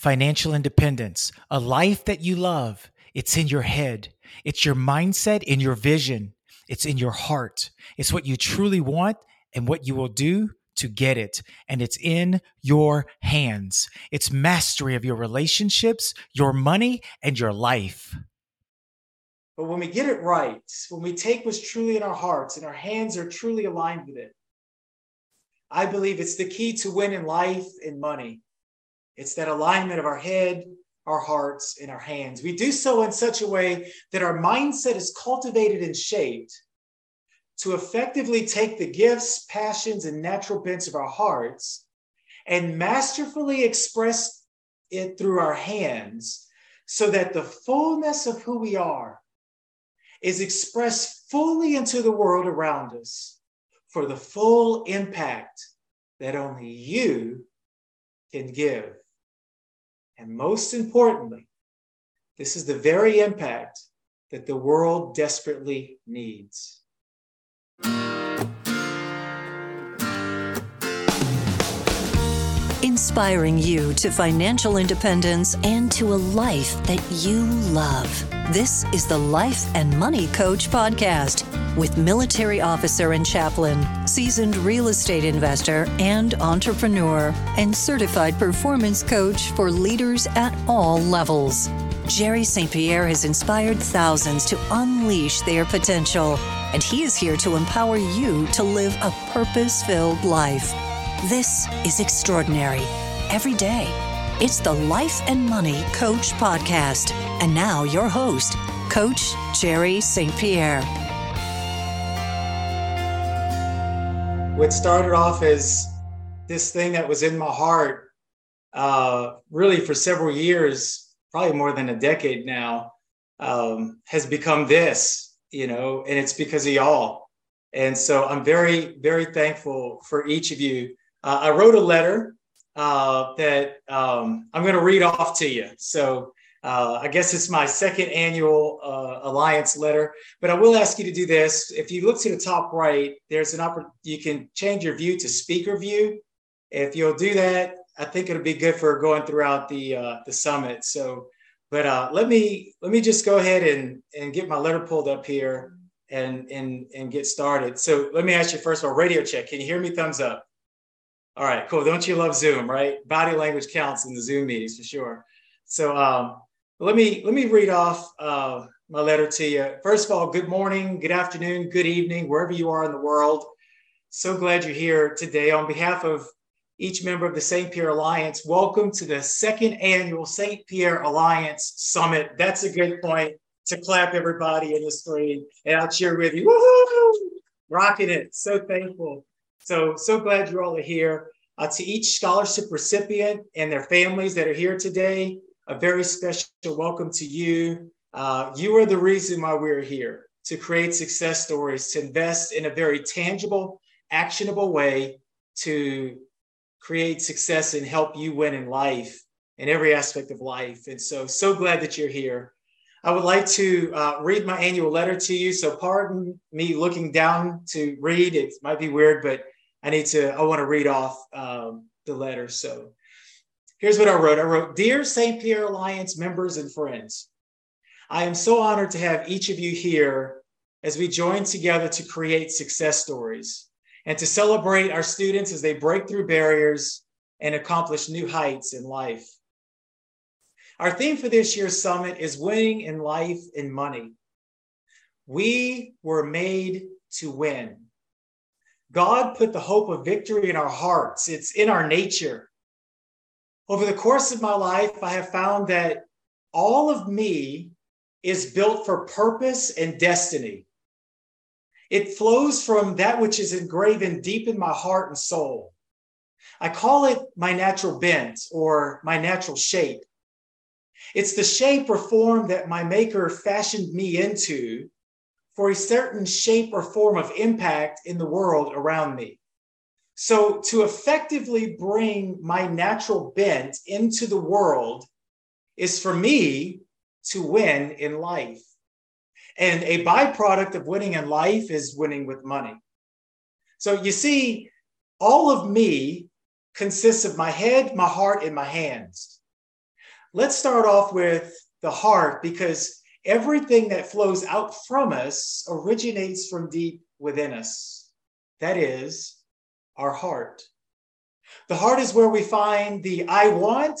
financial independence, a life that you love. It's in your head. It's your mindset in your vision. It's in your heart. It's what you truly want and what you will do to get it. And it's in your hands. It's mastery of your relationships, your money, and your life. But when we get it right, when we take what's truly in our hearts and our hands are truly aligned with it, I believe it's the key to win in life and money. It's that alignment of our head, our hearts, and our hands. We do so in such a way that our mindset is cultivated and shaped to effectively take the gifts, passions, and natural bents of our hearts and masterfully express it through our hands so that the fullness of who we are is expressed fully into the world around us for the full impact that only you can give. And most importantly, this is the very impact that the world desperately needs. Inspiring you to financial independence and to a life that you love. This is the Life and Money Coach Podcast with military officer and chaplain, seasoned real estate investor and entrepreneur, and certified performance coach for leaders at all levels. Jerry St. Pierre has inspired thousands to unleash their potential, and he is here to empower you to live a purpose filled life. This is extraordinary. Every day. It's the Life and Money Coach Podcast. And now, your host, Coach Jerry St. Pierre. What started off as this thing that was in my heart uh, really for several years, probably more than a decade now, um, has become this, you know, and it's because of y'all. And so I'm very, very thankful for each of you uh, I wrote a letter uh, that um, I'm going to read off to you. So uh, I guess it's my second annual uh, Alliance letter, but I will ask you to do this. If you look to the top right, there's an opportunity, you can change your view to speaker view. If you'll do that, I think it'll be good for going throughout the uh, the summit. So, but uh, let me let me just go ahead and and get my letter pulled up here and and and get started. So let me ask you first of all, radio check. Can you hear me? Thumbs up. All right, cool. Don't you love Zoom, right? Body language counts in the Zoom meetings for sure. So um, let me let me read off uh, my letter to you. First of all, good morning, good afternoon, good evening, wherever you are in the world. So glad you're here today. On behalf of each member of the St. Pierre Alliance, welcome to the second annual St. Pierre Alliance Summit. That's a good point to clap everybody in the screen, and I'll cheer with you. Woo-hoo! Rocking it. So thankful so, so glad you all are here. Uh, to each scholarship recipient and their families that are here today, a very special welcome to you. Uh, you are the reason why we're here to create success stories, to invest in a very tangible, actionable way to create success and help you win in life, in every aspect of life. And so, so glad that you're here. I would like to uh, read my annual letter to you. So, pardon me looking down to read. It might be weird, but I need to, I want to read off um, the letter. So, here's what I wrote I wrote Dear St. Pierre Alliance members and friends, I am so honored to have each of you here as we join together to create success stories and to celebrate our students as they break through barriers and accomplish new heights in life. Our theme for this year's summit is winning in life and money. We were made to win. God put the hope of victory in our hearts, it's in our nature. Over the course of my life, I have found that all of me is built for purpose and destiny. It flows from that which is engraven deep in my heart and soul. I call it my natural bent or my natural shape. It's the shape or form that my maker fashioned me into for a certain shape or form of impact in the world around me. So, to effectively bring my natural bent into the world is for me to win in life. And a byproduct of winning in life is winning with money. So, you see, all of me consists of my head, my heart, and my hands. Let's start off with the heart because everything that flows out from us originates from deep within us. That is our heart. The heart is where we find the I want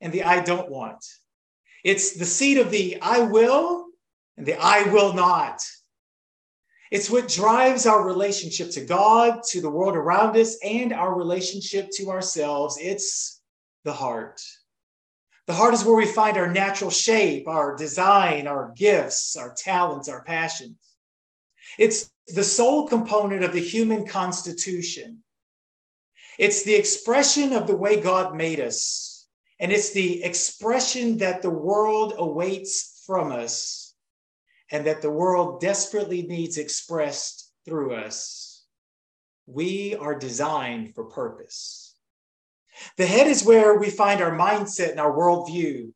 and the I don't want. It's the seat of the I will and the I will not. It's what drives our relationship to God, to the world around us, and our relationship to ourselves. It's the heart. The heart is where we find our natural shape, our design, our gifts, our talents, our passions. It's the soul component of the human constitution. It's the expression of the way God made us, and it's the expression that the world awaits from us and that the world desperately needs expressed through us. We are designed for purpose. The head is where we find our mindset and our worldview.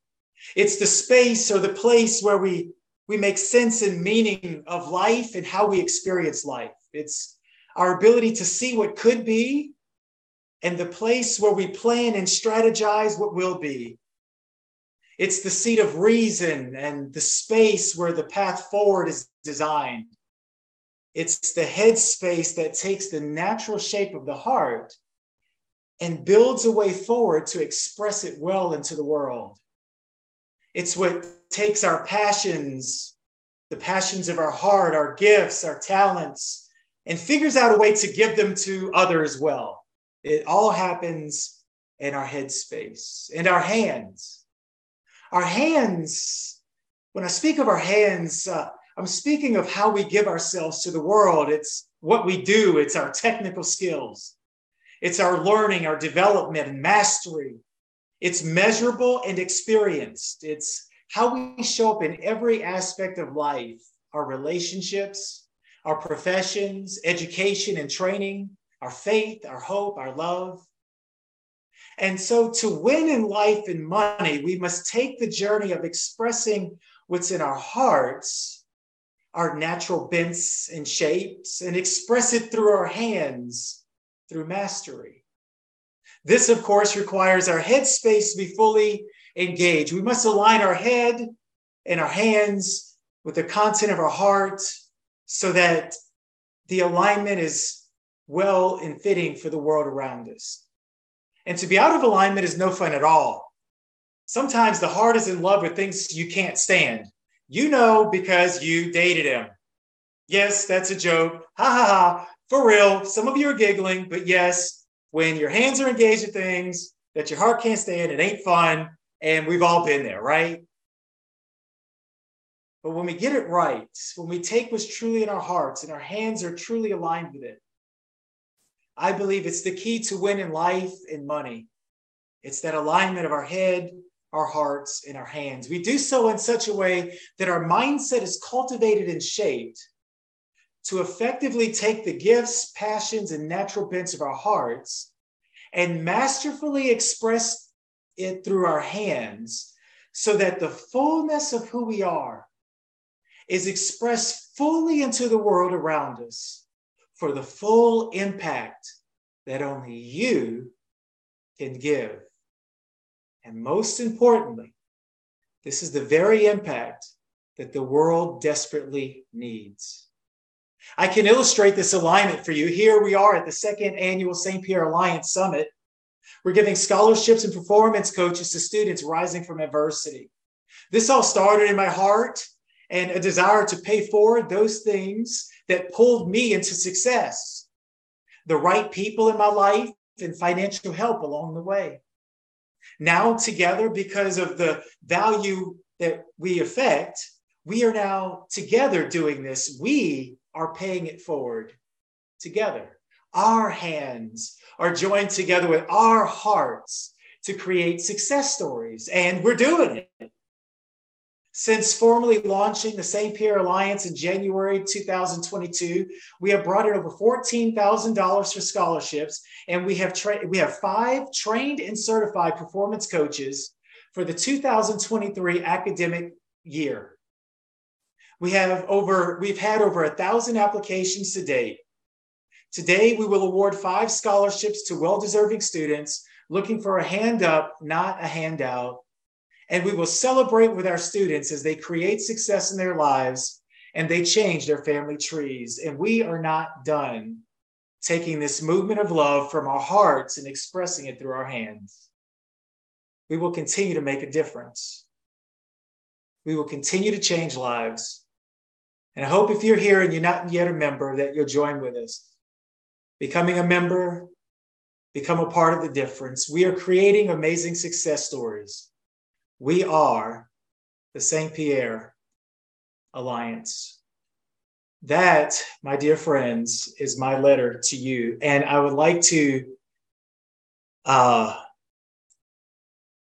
It's the space or the place where we, we make sense and meaning of life and how we experience life. It's our ability to see what could be and the place where we plan and strategize what will be. It's the seat of reason and the space where the path forward is designed. It's the head space that takes the natural shape of the heart and builds a way forward to express it well into the world. It's what takes our passions, the passions of our heart, our gifts, our talents, and figures out a way to give them to others well. It all happens in our headspace and our hands. Our hands, when I speak of our hands, uh, I'm speaking of how we give ourselves to the world. It's what we do, it's our technical skills. It's our learning, our development, and mastery. It's measurable and experienced. It's how we show up in every aspect of life our relationships, our professions, education and training, our faith, our hope, our love. And so, to win in life and money, we must take the journey of expressing what's in our hearts, our natural bents and shapes, and express it through our hands through mastery. This, of course, requires our headspace to be fully engaged. We must align our head and our hands with the content of our heart so that the alignment is well and fitting for the world around us. And to be out of alignment is no fun at all. Sometimes the heart is in love with things you can't stand. You know because you dated him. Yes, that's a joke. Ha ha ha for real, some of you are giggling, but yes, when your hands are engaged in things that your heart can't stand, it ain't fun. And we've all been there, right? But when we get it right, when we take what's truly in our hearts and our hands are truly aligned with it, I believe it's the key to win in life and money. It's that alignment of our head, our hearts, and our hands. We do so in such a way that our mindset is cultivated and shaped to effectively take the gifts, passions, and natural bents of our hearts and masterfully express it through our hands so that the fullness of who we are is expressed fully into the world around us for the full impact that only you can give. And most importantly, this is the very impact that the world desperately needs. I can illustrate this alignment for you. Here we are at the second annual St. Pierre Alliance Summit. We're giving scholarships and performance coaches to students rising from adversity. This all started in my heart and a desire to pay forward those things that pulled me into success, the right people in my life, and financial help along the way. Now, together, because of the value that we affect, we are now together doing this. We are paying it forward together. Our hands are joined together with our hearts to create success stories, and we're doing it. Since formally launching the St. Pierre Alliance in January 2022, we have brought in over $14,000 for scholarships, and we have tra- we have five trained and certified performance coaches for the 2023 academic year. We have over, we've had over a thousand applications to date. Today, we will award five scholarships to well deserving students looking for a hand up, not a handout. And we will celebrate with our students as they create success in their lives and they change their family trees. And we are not done taking this movement of love from our hearts and expressing it through our hands. We will continue to make a difference. We will continue to change lives. And I hope if you're here and you're not yet a member, that you'll join with us. Becoming a member, become a part of the difference. We are creating amazing success stories. We are the St. Pierre Alliance. That, my dear friends, is my letter to you. And I would like to uh,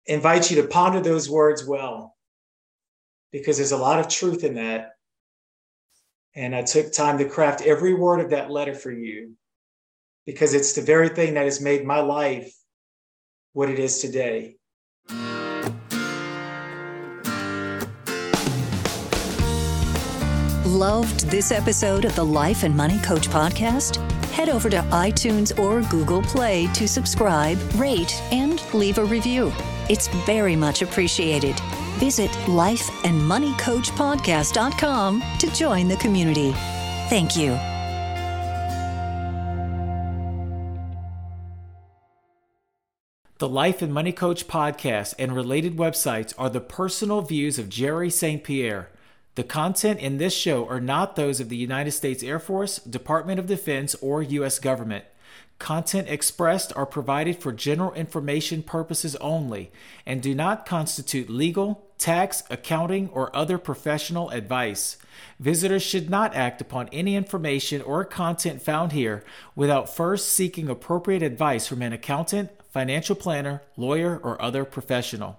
invite you to ponder those words well, because there's a lot of truth in that. And I took time to craft every word of that letter for you, because it's the very thing that has made my life what it is today. Loved this episode of the Life and Money Coach podcast? Head over to iTunes or Google Play to subscribe, rate, and leave a review. It's very much appreciated. Visit lifeandmoneycoachpodcast.com to join the community. Thank you. The Life and Money Coach podcast and related websites are the personal views of Jerry St. Pierre. The content in this show are not those of the United States Air Force, Department of Defense, or U.S. government. Content expressed are provided for general information purposes only and do not constitute legal, tax, accounting, or other professional advice. Visitors should not act upon any information or content found here without first seeking appropriate advice from an accountant, financial planner, lawyer, or other professional.